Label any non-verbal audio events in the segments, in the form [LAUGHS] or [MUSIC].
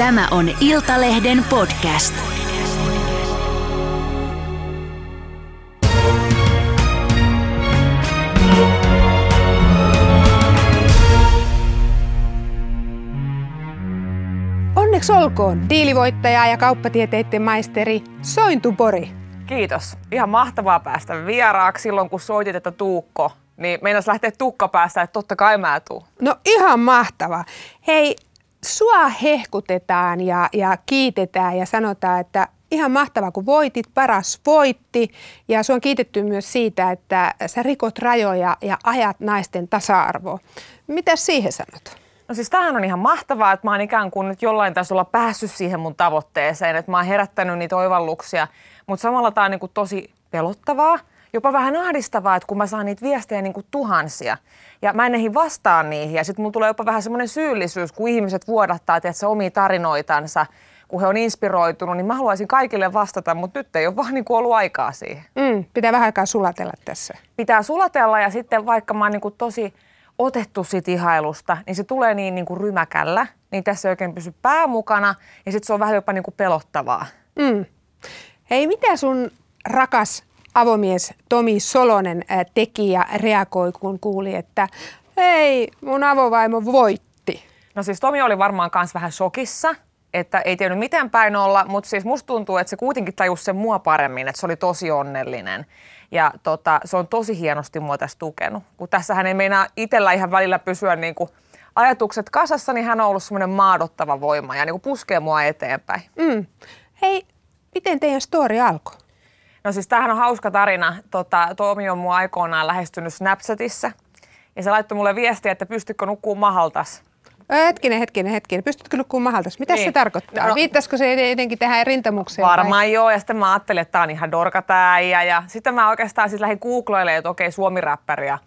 Tämä on Iltalehden podcast. Onneksi olkoon diilivoittaja ja kauppatieteiden maisteri Sointu Pori. Kiitos. Ihan mahtavaa päästä vieraaksi silloin, kun soitit, että Tuukko, niin meinas lähteä tukka päästä, että totta kai mä tuun. No ihan mahtavaa. Hei, sua hehkutetaan ja, ja kiitetään ja sanotaan, että ihan mahtavaa kun voitit, paras voitti. Ja sua on kiitetty myös siitä, että sä rikot rajoja ja ajat naisten tasa-arvoa. Mitä siihen sanot? No siis tämähän on ihan mahtavaa, että mä oon ikään kuin nyt jollain tasolla päässyt siihen mun tavoitteeseen, että mä oon herättänyt niitä oivalluksia, mutta samalla tää on niin kuin tosi pelottavaa, jopa vähän ahdistavaa, että kun mä saan niitä viestejä niin kuin tuhansia ja mä en ehdi vastaan niihin ja sitten mulla tulee jopa vähän semmoinen syyllisyys, kun ihmiset vuodattaa tietysti, omia tarinoitansa, kun he on inspiroitunut, niin mä haluaisin kaikille vastata, mutta nyt ei ole vaan niin kuin ollut aikaa siihen. Mm, pitää vähän aikaa sulatella tässä. Pitää sulatella ja sitten vaikka mä oon niin kuin tosi otettu siitä ihailusta, niin se tulee niin, niin kuin rymäkällä, niin tässä ei oikein pysy pää mukana ja sitten se on vähän jopa niin kuin pelottavaa. Mm. Hei, mitä sun rakas avomies Tomi Solonen ää, teki ja reagoi, kun kuuli, että hei, mun avovaimo voitti? No siis Tomi oli varmaan myös vähän shokissa, että ei tiennyt miten päin olla, mutta siis musta tuntuu, että se kuitenkin tajusi sen mua paremmin, että se oli tosi onnellinen. Ja tota, se on tosi hienosti mua tässä tukenut. Kun tässähän ei meinaa itsellä ihan välillä pysyä niin kuin ajatukset kasassa, niin hän on ollut semmoinen maadottava voima ja niin kuin puskee mua eteenpäin. Mm. Hei, miten teidän story alkoi? No siis tämähän on hauska tarina. Tota, Tomi on mua aikoinaan lähestynyt Snapchatissa. Ja se laittoi mulle viestiä, että pystytkö nukkuu mahaltas. Hetkinen, hetkinen, hetkinen. Pystytkö nukkumaan mahaltas? Mitä Niin. se tarkoittaa? No- Viittaisiko se jotenkin tähän rintamukseen? vai? Varmaan joo, ja sitten mä ajattelin, että tää on ihan dorka tää äijä. Ja sitten mä oikeastaan siis lähdin googlailemaan, että okei, suomi-räppäriä.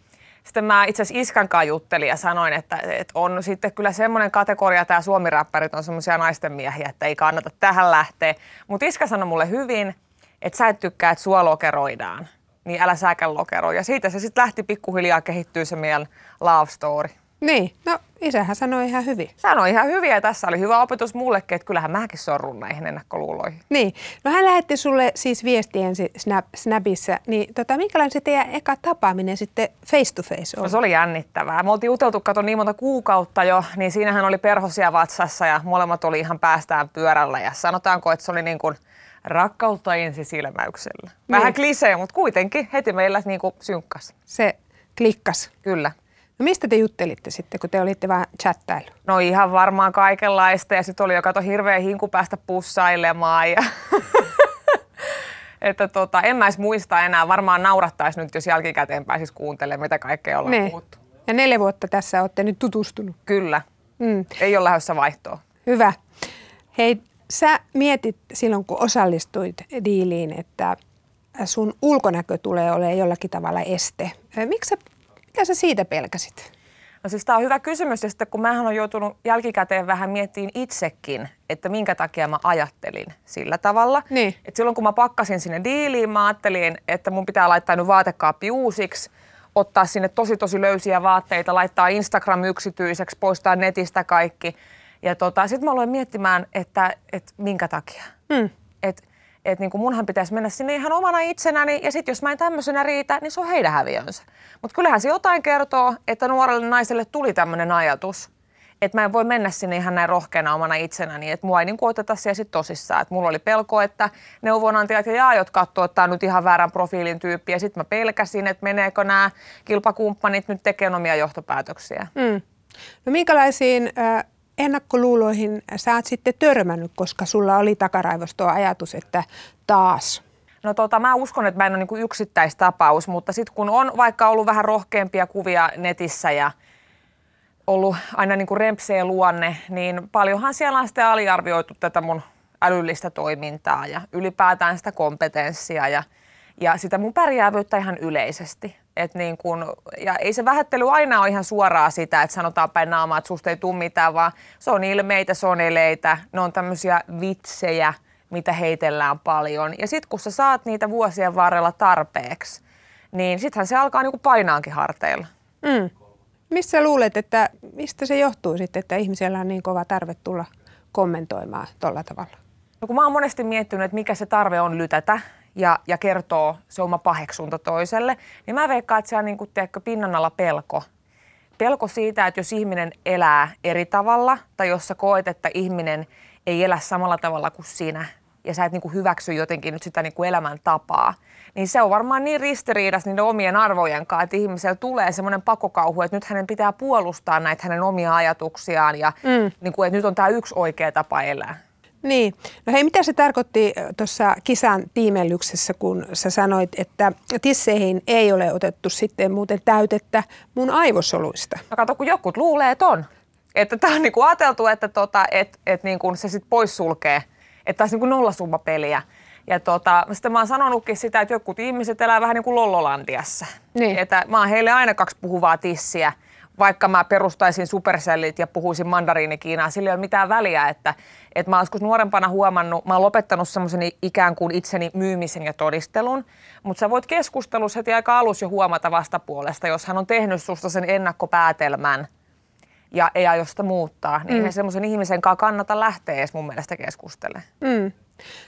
Sitten mä itse asiassa Iskan kanssa juttelin ja sanoin, että, että on sitten kyllä semmoinen kategoria, tämä suomi-räppärit on semmoisia naisten miehiä, että ei kannata tähän lähteä. Mutta Iska sanoi mulle hyvin, että sä et tykkää, että sua lokeroidaan, niin älä säkään lokeroi. Ja siitä se sitten lähti pikkuhiljaa kehittyä se meidän love story. Niin, no isähän sanoi ihan hyvin. Sanoi ihan hyviä ja tässä oli hyvä opetus mullekin, että kyllähän mäkin sorrun näihin ennakkoluuloihin. Niin, no hän lähetti sulle siis viesti ensin Snap, Snapissa, niin tota, minkälainen se teidän eka tapaaminen sitten face to face No on? se oli jännittävää. Me oltiin juteltu kato niin monta kuukautta jo, niin siinähän oli perhosia vatsassa ja molemmat oli ihan päästään pyörällä. Ja sanotaanko, että se oli niin kuin rakkautta ensisilmäyksellä. Vähän Niin. klisee, mutta kuitenkin heti meillä niin kuin synkkas. Se klikkas. Kyllä. No mistä te juttelitte sitten, kun te olitte vaan chattailu? No ihan varmaan kaikenlaista ja sitten oli jo kato hirveä hinku päästä pussailemaan ja [LAUGHS] että tota, en mä edes muista enää. Varmaan naurattaisi nyt, jos jälkikäteen pääsis kuuntelemaan, mitä kaikkea ollaan Niin. puhuttu. Ja neljä vuotta tässä olette nyt tutustunut. Kyllä. Mm. Ei ole lähdössä vaihtoa. Hyvä. Hei, sä mietit silloin, kun osallistuit diiliin, että sun ulkonäkö tulee olemaan jollakin tavalla este. Miksi sä, mitä sä siitä pelkäsit? No siis tämä on hyvä kysymys ja sitten kun mähän on joutunut jälkikäteen vähän miettimään itsekin, että minkä takia mä ajattelin sillä tavalla. Niin. Et silloin kun mä pakkasin sinne diiliin, mä ajattelin, että mun pitää laittaa nyt vaatekaappi uusiksi, ottaa sinne tosi tosi löysiä vaatteita, laittaa Instagram yksityiseksi, poistaa netistä kaikki. Ja tota, sitten mä aloin miettimään, että, että minkä takia. Mm. Että et niin munhan pitäisi mennä sinne ihan omana itsenäni ja sitten jos mä en tämmöisenä riitä, niin se on heidän häviönsä. Mutta kyllähän se jotain kertoo, että nuorelle naiselle tuli tämmöinen ajatus, että mä en voi mennä sinne ihan näin rohkeana omana itsenäni, että mua ei niin oteta siellä sit tosissaan. Että mulla oli pelko, että neuvonantajat ja jaajot katsoo, että on nyt ihan väärän profiilin tyyppi ja sitten mä pelkäsin, että meneekö nämä kilpakumppanit nyt tekemään omia johtopäätöksiä. Mm. No minkälaisiin äh, ennakkoluuloihin sä oot sitten törmännyt, koska sulla oli takaraivossa tuo ajatus, että taas. No tota, mä uskon, että mä en ole niinku yksittäistapaus, mutta sitten kun on vaikka ollut vähän rohkeampia kuvia netissä ja ollut aina niinku rempsee luonne, niin paljonhan siellä on sitten aliarvioitu tätä mun älyllistä toimintaa ja ylipäätään sitä kompetenssia ja, ja sitä mun pärjäävyyttä ihan yleisesti. Et niin kun, ja ei se vähättely aina ole ihan suoraa sitä, että sanotaan päin naamaa, että susta ei tule mitään, vaan se on ilmeitä, se on eleitä, ne on tämmöisiä vitsejä, mitä heitellään paljon. Ja sitten kun sä saat niitä vuosien varrella tarpeeksi, niin sittenhän se alkaa niinku painaankin harteilla. Mm. Missä luulet, että mistä se johtuu sitten, että ihmisellä on niin kova tarve tulla kommentoimaan tuolla tavalla? No kun mä oon monesti miettinyt, että mikä se tarve on lytätä ja, ja kertoo se oma paheksunta toiselle, niin mä veikkaan, että se on niin kuin, tiedätkö, pinnan alla pelko. Pelko siitä, että jos ihminen elää eri tavalla tai jos sä koet, että ihminen ei elä samalla tavalla kuin sinä ja sä et niin kuin hyväksy jotenkin nyt sitä niin kuin elämäntapaa, niin se on varmaan niin ristiriidassa niiden omien arvojen kanssa, että ihmisellä tulee semmoinen pakokauhu, että nyt hänen pitää puolustaa näitä hänen omia ajatuksiaan ja mm. niin kuin, että nyt on tämä yksi oikea tapa elää. Niin. No hei, mitä se tarkoitti tuossa kisan tiimellyksessä, kun sä sanoit, että tisseihin ei ole otettu sitten muuten täytettä mun aivosoluista? No kato, kun jokut luulee, että on. Että tämä on niinku ajateltu, että tota, et, et niinku se sitten poissulkee. Että tämä olisi niinku peliä. Ja tota, sitten mä oon sanonutkin sitä, että jotkut ihmiset elää vähän niin kuin Lollolandiassa. Niin. Että mä oon heille aina kaksi puhuvaa tissiä vaikka mä perustaisin supercellit ja puhuisin mandariinikiinaa, sillä ei ole mitään väliä, että, että mä oon joskus nuorempana huomannut, mä oon lopettanut semmoisen ikään kuin itseni myymisen ja todistelun, mutta sä voit keskustelussa heti aika alussa jo huomata vastapuolesta, jos hän on tehnyt susta sen ennakkopäätelmän ja ei aio sitä muuttaa, niin mm. semmoisen ihmisen kanssa kannata lähteä edes mun mielestä keskustelemaan. Mm.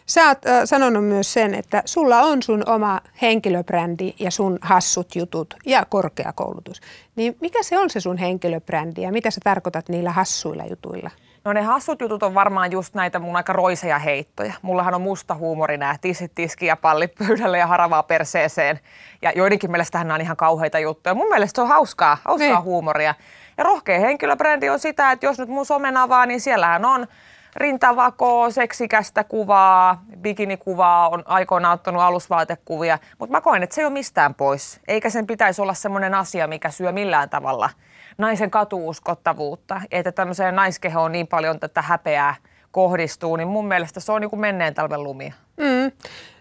Sä oot äh, sanonut myös sen, että sulla on sun oma henkilöbrändi ja sun hassut jutut ja korkeakoulutus. Niin mikä se on se sun henkilöbrändi ja mitä sä tarkoitat niillä hassuilla jutuilla? No ne hassut jutut on varmaan just näitä mun aika roiseja heittoja. Mullahan on musta huumori nämä tissit, tiski ja pallit pöydälle ja haravaa perseeseen. Ja joidenkin mielestä nämä on ihan kauheita juttuja. Mun mielestä se on hauskaa, hauskaa niin. huumoria. Ja rohkea henkilöbrändi on sitä, että jos nyt mun somen avaa, niin siellähän on rintavakoa, seksikästä kuvaa, bikinikuvaa, on aikoinaan ottanut alusvaatekuvia, mutta mä koen, että se ei ole mistään pois. Eikä sen pitäisi olla semmoinen asia, mikä syö millään tavalla naisen katuuskottavuutta. Että tämmöiseen naiskehoon niin paljon tätä häpeää kohdistuu, niin mun mielestä se on niin kuin menneen talven lumia. Mm.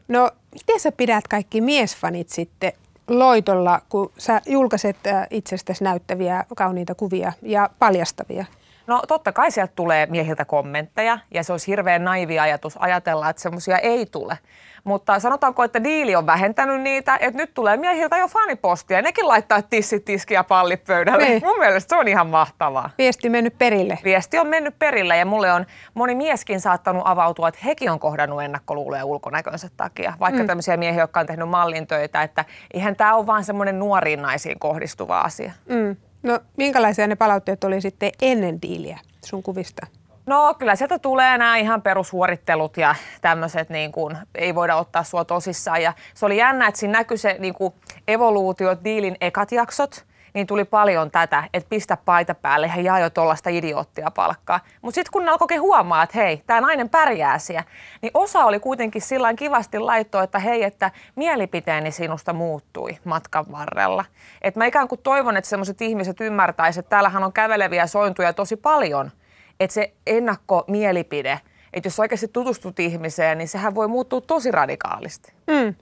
No, miten sä pidät kaikki miesfanit sitten loitolla, kun sä julkaiset äh, itsestäsi näyttäviä, kauniita kuvia ja paljastavia? No totta kai sieltä tulee miehiltä kommentteja ja se olisi hirveän naivi ajatus ajatella, että semmoisia ei tule. Mutta sanotaanko, että diili on vähentänyt niitä, että nyt tulee miehiltä jo fanipostia ja nekin laittaa tissit, tiski ja pallit pöydälle. Niin. Mun mielestä se on ihan mahtavaa. Viesti mennyt perille. Viesti on mennyt perille ja mulle on moni mieskin saattanut avautua, että hekin on kohdannut ennakkoluuloja ulkonäkönsä takia. Vaikka mm. tämmöisiä miehiä, jotka on tehnyt mallintöitä, että eihän tämä ole vaan semmoinen nuoriin naisiin kohdistuva asia. Mm. No minkälaisia ne palautteet oli sitten ennen diiliä sun kuvista? No kyllä sieltä tulee nämä ihan perushuorittelut ja tämmöiset, niin kuin, ei voida ottaa sua tosissaan. Ja se oli jännä, että siinä näkyi se niin kuin evoluutio, diilin ekat jaksot, niin tuli paljon tätä, että pistä paita päälle ja jaa jo tuollaista idioottia palkkaa. Mutta sitten kun alkoi huomaa, että hei, tämä nainen pärjää siellä, niin osa oli kuitenkin sillä kivasti laitto, että hei, että mielipiteeni sinusta muuttui matkan varrella. Että mä ikään kuin toivon, että sellaiset ihmiset ymmärtäisivät, että täällähän on käveleviä sointuja tosi paljon, että se ennakkomielipide, että jos oikeasti tutustut ihmiseen, niin sehän voi muuttua tosi radikaalisti. Mm.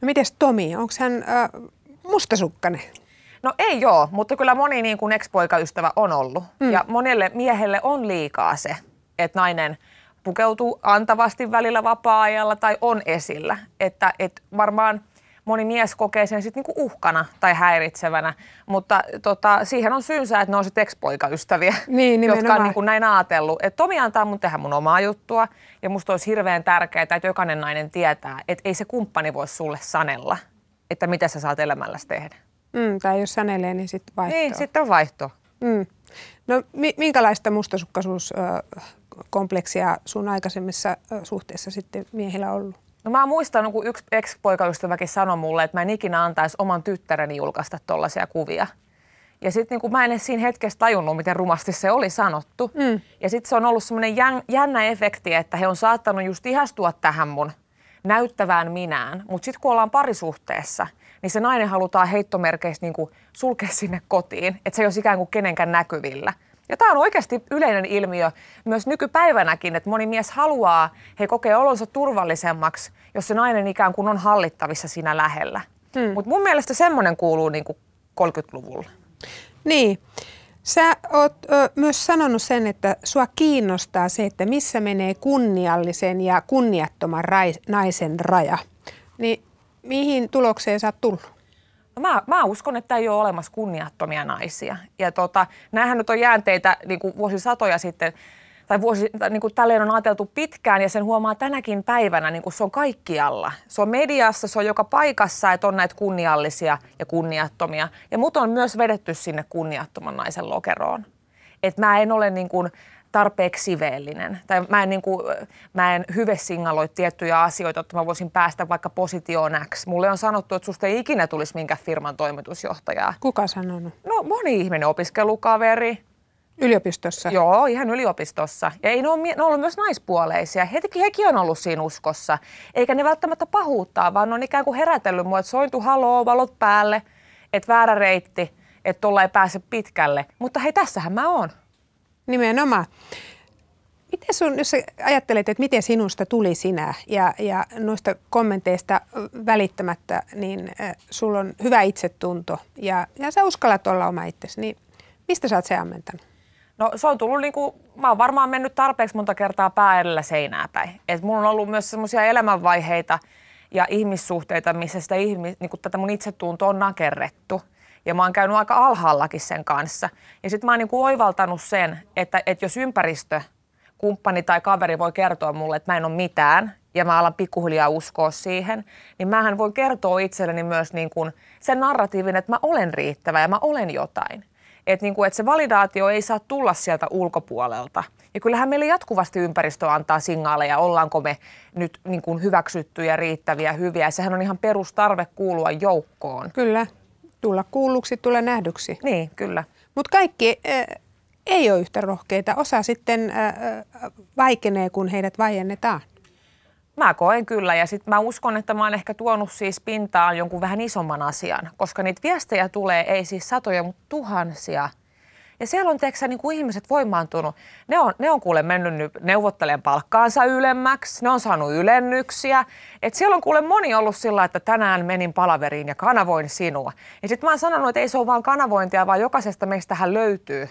No mites Tomi, onko hän äh, mustasukkainen? No ei joo, mutta kyllä moni niin kuin ex-poikaystävä on ollut. Mm. Ja monelle miehelle on liikaa se, että nainen pukeutuu antavasti välillä vapaa-ajalla tai on esillä. Että et varmaan moni mies kokee sen sitten niinku uhkana tai häiritsevänä, mutta tota, siihen on syynsä, että ne on sitten ex-poikaystäviä, niin, jotka on niinku näin ajatellut. Että Tomi antaa mun tehdä mun omaa juttua ja musta olisi hirveän tärkeää, että jokainen nainen tietää, että ei se kumppani voi sulle sanella, että mitä sä saat elämälläsi tehdä. Mm, tai jos sanelee, niin sitten vaihto. Niin, sitten on vaihto. Mm. No mi- minkälaista mustasukkaisuuskompleksia sun aikaisemmissa suhteissa sitten miehillä ollut? No mä muistan, kun yksi ex-poikaystäväkin sanoi mulle, että mä en ikinä antaisi oman tyttäreni julkaista tollaisia kuvia. Ja sitten niin mä en edes siinä hetkessä tajunnut, miten rumasti se oli sanottu. Mm. Ja sitten se on ollut semmoinen jännä efekti, että he on saattanut just ihastua tähän mun näyttävään minään. Mutta sitten kun ollaan parisuhteessa – niin se nainen halutaan heittomerkeistä niin kuin sulkea sinne kotiin, että se ei ole ikään kuin kenenkään näkyvillä. Ja tämä on oikeasti yleinen ilmiö myös nykypäivänäkin, että moni mies haluaa, he kokee olonsa turvallisemmaksi, jos se nainen ikään kuin on hallittavissa siinä lähellä. Hmm. Mutta mun mielestä semmoinen kuuluu niin kuin 30-luvulle. Niin. Sä oot ö, myös sanonut sen, että sua kiinnostaa se, että missä menee kunniallisen ja kunniattoman rai, naisen raja. Niin mihin tulokseen sä oot tullut? No mä, mä uskon, että ei ole olemassa kunniattomia naisia. Ja tota, näähän nyt on jäänteitä niin kuin vuosisatoja sitten tai vuosi, niin kuin tälleen on ajateltu pitkään ja sen huomaa tänäkin päivänä, niin kuin se on kaikkialla. Se on mediassa, se on joka paikassa, että on näitä kunniallisia ja kunniattomia. Ja mut on myös vedetty sinne kunniattoman naisen lokeroon. Että mä en ole niin kuin tarpeeksi siveellinen. Tai mä en, niin kuin, mä en hyvesignaloi tiettyjä asioita, että mä voisin päästä vaikka positioon X. Mulle on sanottu, että susta ei ikinä tulisi minkään firman toimitusjohtajaa. Kuka sanonut? No moni ihminen, opiskelukaveri, Yliopistossa? Joo, ihan yliopistossa. Ja ei ne, ole, ne on ollut myös naispuoleisia. Hekin, hekin on ollut siinä uskossa. Eikä ne välttämättä pahuuttaa, vaan ne on ikään kuin herätellyt mua, että sointu haloo, valot päälle, että väärä reitti, että tuolla ei pääse pitkälle. Mutta hei, tässähän mä oon. Nimenomaan. Miten sun, jos ajattelet, että miten sinusta tuli sinä ja, ja noista kommenteista välittämättä, niin äh, sulla on hyvä itsetunto ja, ja sä uskallat olla oma itsesi, niin mistä sä oot se ammentanut? No se on tullut niinku, mä oon varmaan mennyt tarpeeksi monta kertaa pää edellä seinää päin. Et mulla on ollut myös semmoisia elämänvaiheita ja ihmissuhteita, missä sitä ihmis, niinku tätä mun itsetuntoa on nakerrettu. Ja mä oon käynyt aika alhaallakin sen kanssa. Ja sitten mä oon niinku oivaltanut sen, että, että jos ympäristö, kumppani tai kaveri voi kertoa mulle, että mä en ole mitään, ja mä alan pikkuhiljaa uskoa siihen, niin mähän voi kertoa itselleni myös niin sen narratiivin, että mä olen riittävä ja mä olen jotain. Että niin kuin, että se validaatio ei saa tulla sieltä ulkopuolelta. Ja kyllähän meille jatkuvasti ympäristö antaa signaaleja, ollaanko me nyt niin kuin hyväksyttyjä, riittäviä, hyviä. Sehän on ihan perustarve kuulua joukkoon. Kyllä, tulla kuulluksi, tulla nähdyksi. Niin, kyllä. Mutta kaikki äh, ei ole yhtä rohkeita. Osa sitten äh, vaikenee, kun heidät vaiennetaan. Mä koen kyllä ja sitten mä uskon, että mä oon ehkä tuonut siis pintaan jonkun vähän isomman asian, koska niitä viestejä tulee ei siis satoja, mutta tuhansia. Ja siellä on teeksä, niin kuin ihmiset voimaantunut. Ne on, ne on kuule mennyt nyt neuvottelemaan palkkaansa ylemmäksi, ne on saanut ylennyksiä. Et siellä on kuule moni ollut sillä, että tänään menin palaveriin ja kanavoin sinua. Ja sitten mä oon sanonut, että ei se ole vaan kanavointia, vaan jokaisesta meistähän löytyy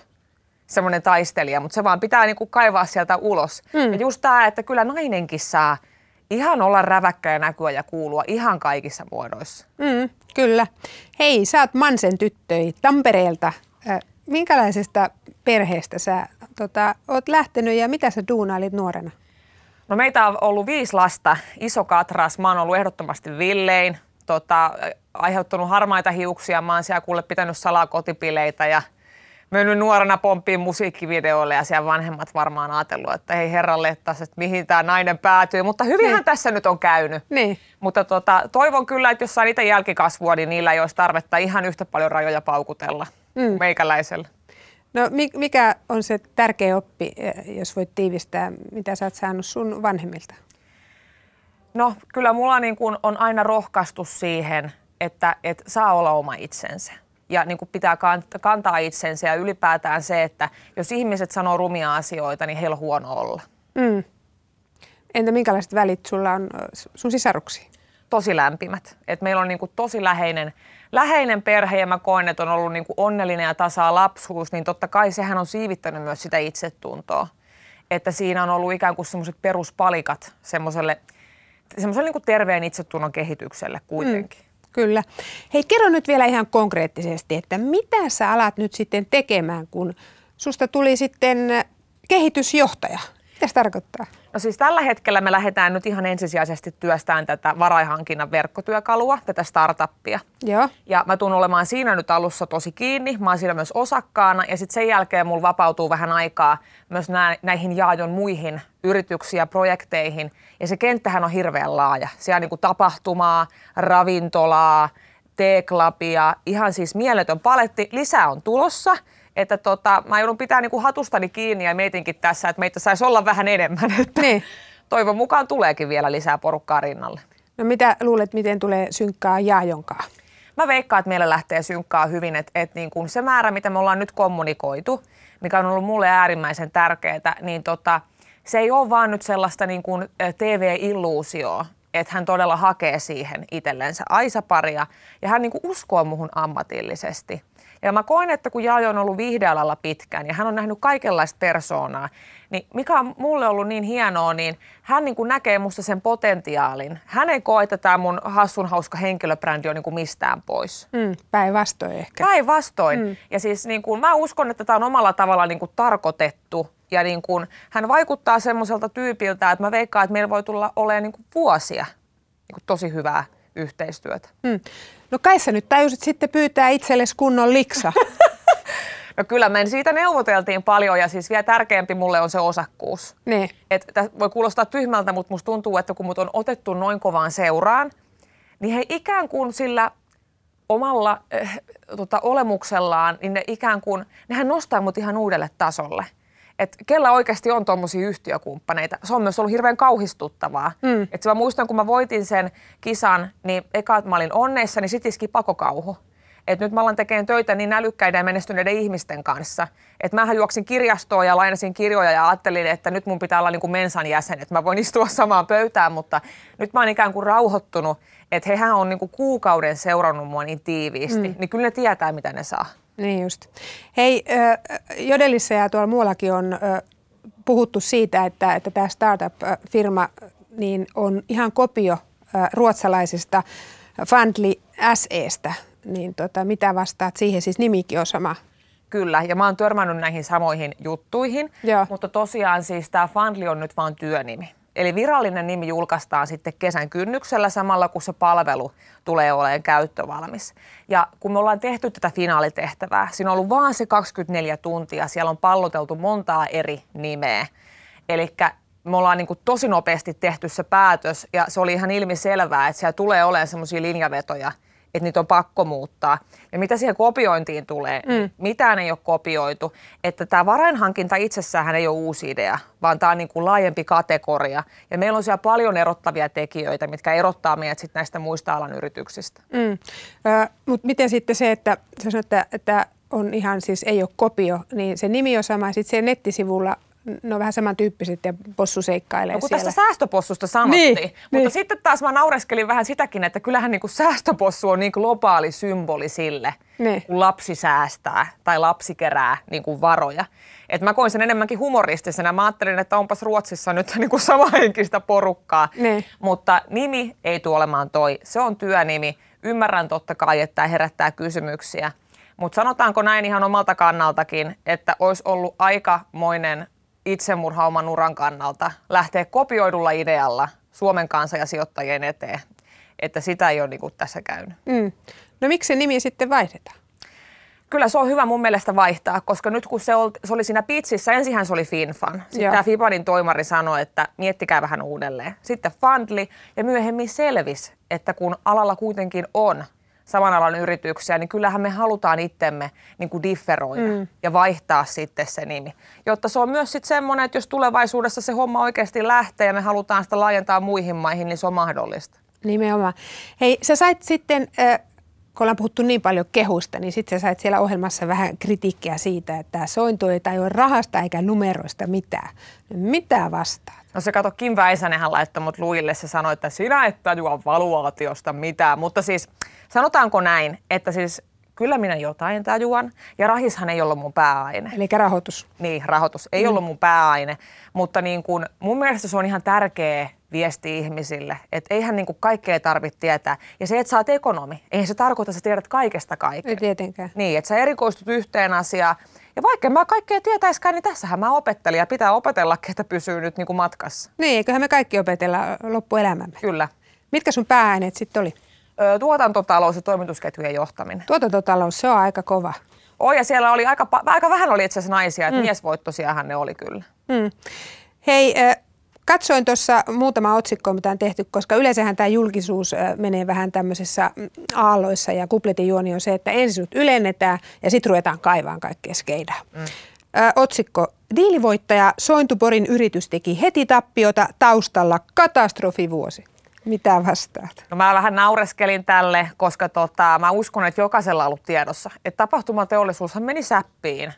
semmoinen taistelija, mutta se vaan pitää niin kuin kaivaa sieltä ulos. Mm. Ja just tämä, että kyllä nainenkin saa – ihan olla räväkkä ja näkyä ja kuulua ihan kaikissa muodoissa. Mm, kyllä. Hei, sä oot Mansen tyttöi Tampereelta. Minkälaisesta perheestä sä tota, oot lähtenyt ja mitä sä duunailit nuorena? No meitä on ollut viisi lasta, iso katras. Mä oon ollut ehdottomasti villein, tota, aiheuttanut harmaita hiuksia. Mä oon siellä kuule pitänyt salaa kotipileitä ja – mennyt nuorena pomppiin musiikkivideoille ja siellä vanhemmat varmaan ajatellut, että hei herralle, että mihin tämä nainen päätyy. Mutta hyvinhän niin. tässä nyt on käynyt. Niin. Mutta tota, toivon kyllä, että jos saa niitä jälkikasvua, niin niillä ei olisi tarvetta ihan yhtä paljon rajoja paukutella mm. meikäläisellä. No mikä on se tärkeä oppi, eh, jos voit tiivistää, mitä sä oot saanut sun vanhemmilta? No kyllä mulla niin kun on aina rohkaistu siihen, että, että saa olla oma itsensä ja niin kuin pitää kantaa itsensä ja ylipäätään se, että jos ihmiset sanoo rumia asioita, niin heillä on huono olla. Mm. Entä minkälaiset välit sulla on sun sisaruksi? Tosi lämpimät. Et meillä on niin kuin tosi läheinen, läheinen perhe ja mä koen, että on ollut niin kuin onnellinen ja tasa lapsuus, niin totta kai sehän on siivittänyt myös sitä itsetuntoa. Että siinä on ollut ikään kuin semmoiset peruspalikat semmoiselle, semmoiselle niin kuin terveen itsetunnon kehitykselle kuitenkin. Mm. Kyllä. Hei, kerro nyt vielä ihan konkreettisesti, että mitä sä alat nyt sitten tekemään, kun susta tuli sitten kehitysjohtaja? Mitä se tarkoittaa? No siis tällä hetkellä me lähdetään nyt ihan ensisijaisesti työstään tätä varaihankinnan verkkotyökalua, tätä startuppia. Joo. Ja mä tuun olemaan siinä nyt alussa tosi kiinni. Mä oon siinä myös osakkaana ja sitten sen jälkeen mulla vapautuu vähän aikaa myös nä- näihin Jaajon muihin yrityksiin ja projekteihin. Ja se kenttähän on hirveän laaja. Siellä on niin kuin tapahtumaa, ravintolaa, T-klubia, ihan siis mieletön paletti. Lisää on tulossa – että tota, mä joudun pitää niinku hatustani kiinni ja mietinkin tässä, että meitä saisi olla vähän enemmän. [LAUGHS] Että niin. Toivon mukaan tuleekin vielä lisää porukkaa rinnalle. No mitä luulet, miten tulee synkkää Jaajonkaan? Mä veikkaan, että meillä lähtee synkkää hyvin, että, että niin kuin se määrä, mitä me ollaan nyt kommunikoitu, mikä on ollut mulle äärimmäisen tärkeää, niin tota, se ei ole vaan nyt sellaista niin kuin TV-illuusioa, että hän todella hakee siihen itsellensä Aisa-paria ja hän niin kuin uskoo muhun ammatillisesti. Ja mä koen, että kun Jaajo on ollut viihdealalla pitkään ja hän on nähnyt kaikenlaista persoonaa, niin mikä on mulle ollut niin hienoa, niin hän niin kuin näkee musta sen potentiaalin. Hän ei koe, että tämä mun hassun hauska henkilöbrändi on niin kuin mistään pois. Mm, päinvastoin ehkä. Päinvastoin. Mm. Ja siis niin kuin, mä uskon, että tämä on omalla tavalla niin kuin tarkoitettu. Ja niin kuin, hän vaikuttaa semmoiselta tyypiltä, että mä veikkaan, että meillä voi tulla olemaan niin kuin vuosia niin kuin tosi hyvää yhteistyötä. Mm. No kai sä nyt tajusit sitten pyytää itsellesi kunnon liksa. [LAUGHS] No kyllä, me siitä neuvoteltiin paljon ja siis vielä tärkeämpi mulle on se osakkuus. Niin. Että voi kuulostaa tyhmältä, mutta musta tuntuu, että kun mut on otettu noin kovaan seuraan, niin he ikään kuin sillä omalla äh, tota, olemuksellaan, niin ne ikään kuin, nehän nostaa mut ihan uudelle tasolle. Että kellä oikeasti on tuommoisia yhtiökumppaneita. Se on myös ollut hirveän kauhistuttavaa. Mm. Että mä muistan, kun mä voitin sen kisan, niin eka, että mä olin onneissa, niin sitten iski pakokauhu että nyt mä alan tekemään töitä niin älykkäiden ja menestyneiden ihmisten kanssa. Että mähän juoksin kirjastoon ja lainasin kirjoja ja ajattelin, että nyt mun pitää olla niin kuin mensan jäsen, että mä voin istua [LAUGHS] samaan pöytään, mutta nyt mä oon ikään kuin rauhoittunut, että hehän on niin kuin kuukauden seurannut mua niin tiiviisti, mm. niin kyllä ne tietää, mitä ne saa. Niin just. Hei, Jodelissa ja tuolla muuallakin on puhuttu siitä, että, että tämä startup-firma niin on ihan kopio ruotsalaisista Fundly SEstä niin tota, mitä vastaat siihen? Siis nimikin on sama. Kyllä, ja mä oon törmännyt näihin samoihin juttuihin, Joo. mutta tosiaan siis tämä Fundly on nyt vaan työnimi. Eli virallinen nimi julkaistaan sitten kesän kynnyksellä samalla, kun se palvelu tulee olemaan käyttövalmis. Ja kun me ollaan tehty tätä finaalitehtävää, siinä on ollut vaan se 24 tuntia, siellä on palloteltu montaa eri nimeä. Eli me ollaan niin tosi nopeasti tehty se päätös ja se oli ihan ilmiselvää, että siellä tulee olemaan semmoisia linjavetoja – että niitä on pakko muuttaa. Ja mitä siihen kopiointiin tulee, mm. mitään ei ole kopioitu. Että tämä varainhankinta itsessään ei ole uusi idea, vaan tämä on niin kuin laajempi kategoria. Ja meillä on siellä paljon erottavia tekijöitä, mitkä erottaa meidät sit näistä muista alan yrityksistä. Mm. Ö, Mutta miten sitten se, että sä sanoit, että, että on ihan siis ei ole kopio, niin se nimi on sama. Sitten siellä nettisivulla ne on vähän samantyyppiset ja possu seikkailee no, kun siellä. tästä säästöpossusta sanottiin, niin, mutta niin. sitten taas mä naureskelin vähän sitäkin, että kyllähän niin kuin säästöpossu on niin globaali symboli sille, niin. kun lapsi säästää tai lapsi kerää niin kuin varoja. Et mä koin sen enemmänkin humoristisena. Mä ajattelin, että onpas Ruotsissa nyt [LAUGHS] niin kuin samahenkistä porukkaa, niin. mutta nimi ei tule olemaan toi. Se on työnimi. Ymmärrän totta kai, että tämä herättää kysymyksiä. Mutta sanotaanko näin ihan omalta kannaltakin, että olisi ollut aikamoinen itsemurha oman uran kannalta lähteä kopioidulla idealla Suomen kanssa ja sijoittajien eteen. Että sitä ei ole niin kuin tässä käynyt. Mm. No miksi se nimi sitten vaihdetaan? Kyllä se on hyvä mun mielestä vaihtaa, koska nyt kun se oli, se oli siinä pitsissä, ensinhän se oli Finfan. Sitten tämä Fibanin toimari sanoi, että miettikää vähän uudelleen. Sitten Fundli ja myöhemmin selvisi, että kun alalla kuitenkin on saman alan yrityksiä, niin kyllähän me halutaan itsemme niin kuin differoida mm. ja vaihtaa sitten se nimi. Jotta se on myös sitten semmoinen, että jos tulevaisuudessa se homma oikeasti lähtee ja me halutaan sitä laajentaa muihin maihin, niin se on mahdollista. Nimenomaan. Hei, sä sait sitten, äh, kun ollaan puhuttu niin paljon kehusta, niin sitten sä sait siellä ohjelmassa vähän kritiikkiä siitä, että sointu ei tajua rahasta eikä numeroista mitään. Mitä vastaa? No se kato, Kim Väisänenhän laittoi mut luille, se sanoi, että sinä et tajua valuaatiosta mitään. Mutta siis sanotaanko näin, että siis kyllä minä jotain tajuan. Ja rahishan ei ollut mun pääaine. Eli rahoitus. Niin, rahoitus ei mm. ollut mun pääaine. Mutta niin kun, mun mielestä se on ihan tärkeä viesti ihmisille, että eihän niin kaikkea tarvitse tietää. Ja se, että sä oot ekonomi, eihän se tarkoita, että sä tiedät kaikesta kaiken. Ei tietenkään. Niin, että sä erikoistut yhteen asiaan ja vaikka mä kaikkea tietäiskään, niin tässähän mä opettelin ja pitää opetella, että pysyy nyt niin kuin matkassa. Niin, eiköhän me kaikki opetella loppuelämämme. Kyllä. Mitkä sun pääaineet sitten oli? Ö, tuotantotalous ja toimitusketjujen johtaminen. Tuotantotalous, se on aika kova. Oi, ja siellä oli aika, aika vähän oli itse asiassa naisia, että mm. miesvoittosiahan ne oli kyllä. Mm. Hei, Katsoin tuossa muutama otsikko, mitä on tehty, koska yleensähän tämä julkisuus menee vähän tämmöisessä mm, aalloissa ja kupletin juoni on se, että ensin ylennetään ja sitten ruvetaan kaivaan kaikkea skeidaa. Mm. otsikko. Diilivoittaja Sointuporin yritys teki heti tappiota taustalla katastrofivuosi. Mitä vastaat? No mä vähän naureskelin tälle, koska tota, mä uskon, että jokaisella on ollut tiedossa, että tapahtumateollisuushan meni säppiin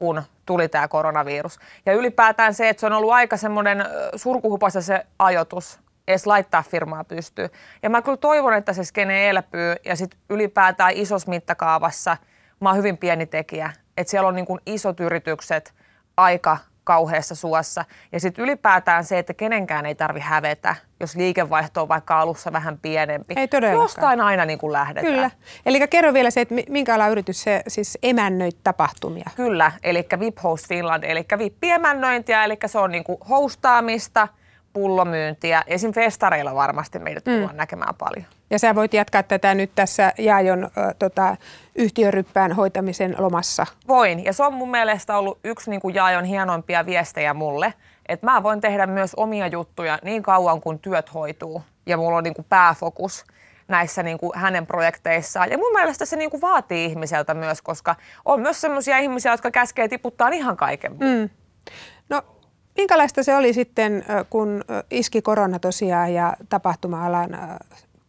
kun tuli tämä koronavirus. Ja ylipäätään se, että se on ollut aika semmoinen surkuhupassa se ajoitus, edes laittaa firmaa pystyyn. Ja mä kyllä toivon, että se skene elpyy ja sitten ylipäätään isossa mittakaavassa mä oon hyvin pieni tekijä. Että siellä on niin kuin isot yritykset aika kauheassa suossa. Ja sitten ylipäätään se, että kenenkään ei tarvi hävetä, jos liikevaihto on vaikka alussa vähän pienempi. Ei todellakaan. Jostain aina niin kuin lähdetään. Kyllä. Eli kerro vielä se, että minkä ala yritys se siis emännöit tapahtumia. Kyllä, eli VIP Host Finland, eli VIP-emännöintiä, eli se on niin kuin hostaamista, pullomyyntiä. Esim. festareilla varmasti meidät mm. tullaan näkemään paljon. Ja sä voit jatkaa tätä nyt tässä Jaajon äh, tota, yhtiöryppään hoitamisen lomassa. Voin, ja se on mun mielestä ollut yksi niin kuin Jaajon hienoimpia viestejä mulle, että mä voin tehdä myös omia juttuja niin kauan kuin työt hoituu ja mulla on niin kuin pääfokus näissä niin kuin hänen projekteissaan. Ja mun mielestä se niin kuin vaatii ihmiseltä myös, koska on myös sellaisia ihmisiä, jotka käskee tiputtaa ihan kaiken. Mm. No minkälaista se oli sitten, kun iski korona tosiaan ja tapahtuma-alan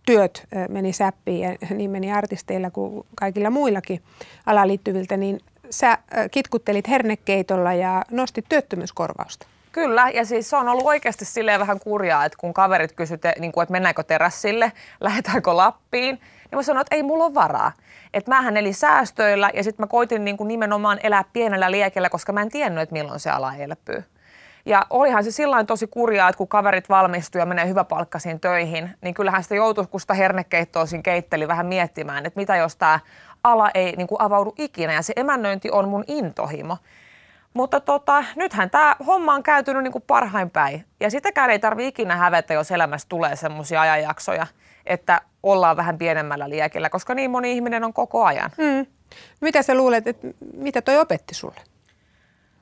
työt meni säppiin ja [LAUGHS] niin meni artisteilla kuin kaikilla muillakin alaan liittyviltä, niin sä kitkuttelit hernekeitolla ja nostit työttömyyskorvausta. Kyllä, ja siis se on ollut oikeasti silleen vähän kurjaa, että kun kaverit kysyivät, niin että mennäänkö terassille, [LAUGHS] lähdetäänkö Lappiin, niin mä sanoin, että ei mulla ole varaa. Että mähän eli säästöillä ja sitten mä koitin niin kuin nimenomaan elää pienellä liekellä, koska mä en tiennyt, että milloin se ala elpyy. Ja olihan se sillä tosi kurjaa, että kun kaverit valmistuu ja menee hyväpalkkaisiin töihin, niin kyllähän sitä joutuu, kun sitä hernekeittoa siinä keitteli vähän miettimään, että mitä jos tämä ala ei niin kuin avaudu ikinä ja se emännöinti on mun intohimo. Mutta tota, nythän tämä homma on käytynyt niin parhain päin. Ja sitäkään ei tarvitse ikinä hävetä, jos elämässä tulee sellaisia ajanjaksoja, että ollaan vähän pienemmällä liekillä, koska niin moni ihminen on koko ajan. Mm. Mitä sä luulet, että mitä toi opetti sulle?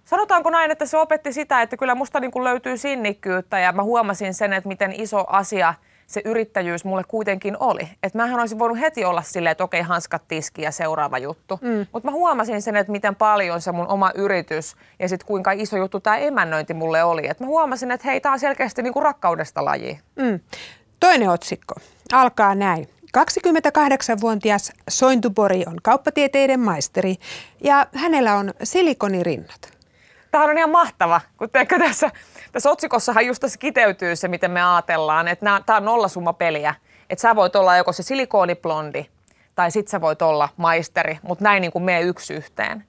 Sanotaanko näin, että se opetti sitä, että kyllä musta niin kuin löytyy sinnikkyyttä ja mä huomasin sen, että miten iso asia se yrittäjyys mulle kuitenkin oli. Että mähän olisin voinut heti olla silleen, että okei, hanskat tiski ja seuraava juttu. Mm. Mutta mä huomasin sen, että miten paljon se mun oma yritys ja sitten kuinka iso juttu tämä emännöinti mulle oli. Että mä huomasin, että hei, tämä on selkeästi niin kuin rakkaudesta laji. Mm. Toinen otsikko alkaa näin. 28-vuotias Sointupori on kauppatieteiden maisteri ja hänellä on silikonirinnat. Tämä on ihan mahtava, kun teekö tässä, tässä otsikossahan just tässä kiteytyy se, miten me ajatellaan, että tämä on nollasumma peliä. Että sä voit olla joko se silikooniblondi tai sit sä voit olla maisteri, mutta näin niin kuin me yksi yhteen.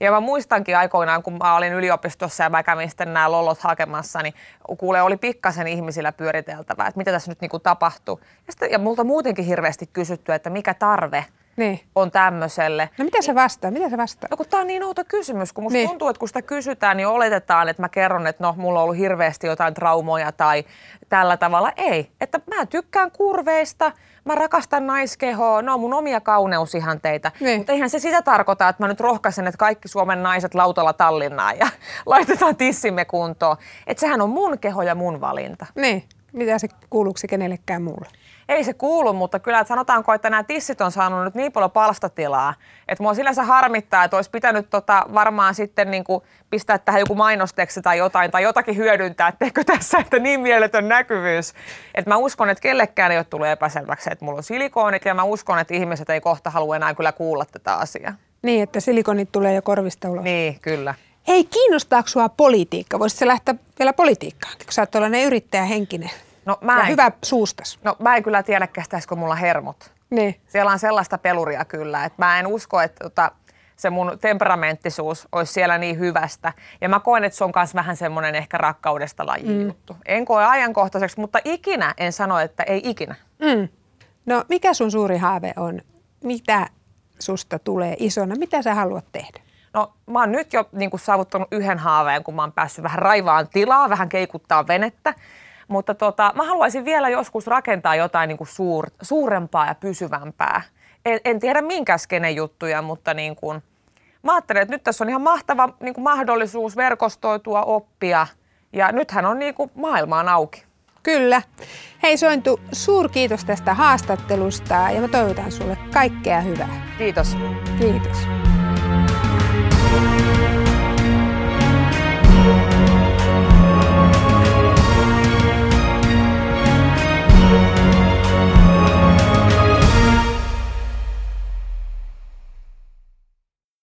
Ja mä muistankin aikoinaan, kun mä olin yliopistossa ja mä kävin sitten nämä lollot hakemassa, niin kuule oli pikkasen ihmisillä pyöriteltävää, että mitä tässä nyt niin kuin tapahtui. Ja, sitten, ja multa muutenkin hirveästi kysytty, että mikä tarve niin. on tämmöiselle. No mitä se vastaa? Mitä se vastaa? No kun tämä on niin outo kysymys, kun musta niin. tuntuu, että kun sitä kysytään, niin oletetaan, että mä kerron, että no mulla on ollut hirveästi jotain traumoja tai tällä tavalla. Ei, että mä tykkään kurveista, mä rakastan naiskehoa, ne on mun omia kauneusihanteita. Niin. Mutta eihän se sitä tarkoita, että mä nyt rohkaisen, että kaikki Suomen naiset lautalla Tallinnaan ja [LAUGHS] laitetaan tissimme kuntoon. Että sehän on mun keho ja mun valinta. Niin, mitä se kuuluuko se kenellekään muulle? ei se kuulu, mutta kyllä että sanotaanko, että nämä tissit on saanut nyt niin paljon palstatilaa, että mua se harmittaa, että olisi pitänyt tota varmaan sitten niin kuin pistää tähän joku mainosteksti tai jotain tai jotakin hyödyntää, etteikö [LAUGHS] tässä, että niin mieletön näkyvyys. Että mä uskon, että kellekään ei ole tullut epäselväksi, että mulla on silikoonit ja mä uskon, että ihmiset ei kohta halua enää kyllä kuulla tätä asiaa. Niin, että silikonit tulee jo korvista ulos. Niin, kyllä. Hei, kiinnostaako sinua politiikka? Voisitko lähteä vielä politiikkaan, kun sä oot tällainen yrittäjähenkinen? No, mä en, hyvä suustas. No mä en kyllä tiedä, kestäisikö mulla hermot. Niin. Siellä on sellaista peluria kyllä, että mä en usko, että tota, se mun temperamenttisuus olisi siellä niin hyvästä. Ja mä koen, että se on myös vähän semmoinen ehkä rakkaudesta laji mm. juttu. En koe ajankohtaiseksi, mutta ikinä en sano, että ei ikinä. Mm. No mikä sun suuri haave on? Mitä susta tulee isona? Mitä sä haluat tehdä? No mä oon nyt jo niin saavuttanut yhden haaveen, kun mä oon päässyt vähän raivaan tilaa, vähän keikuttaa venettä. Mutta tota, mä haluaisin vielä joskus rakentaa jotain niin kuin suur, suurempaa ja pysyvämpää. En, en tiedä minkä skenen juttuja, mutta niin kuin, mä ajattelen, että nyt tässä on ihan mahtava niin kuin mahdollisuus verkostoitua, oppia. Ja nythän on niin kuin maailmaan auki. Kyllä. Hei Sointu, suurkiitos tästä haastattelusta ja mä toivotan sulle kaikkea hyvää. Kiitos. Kiitos.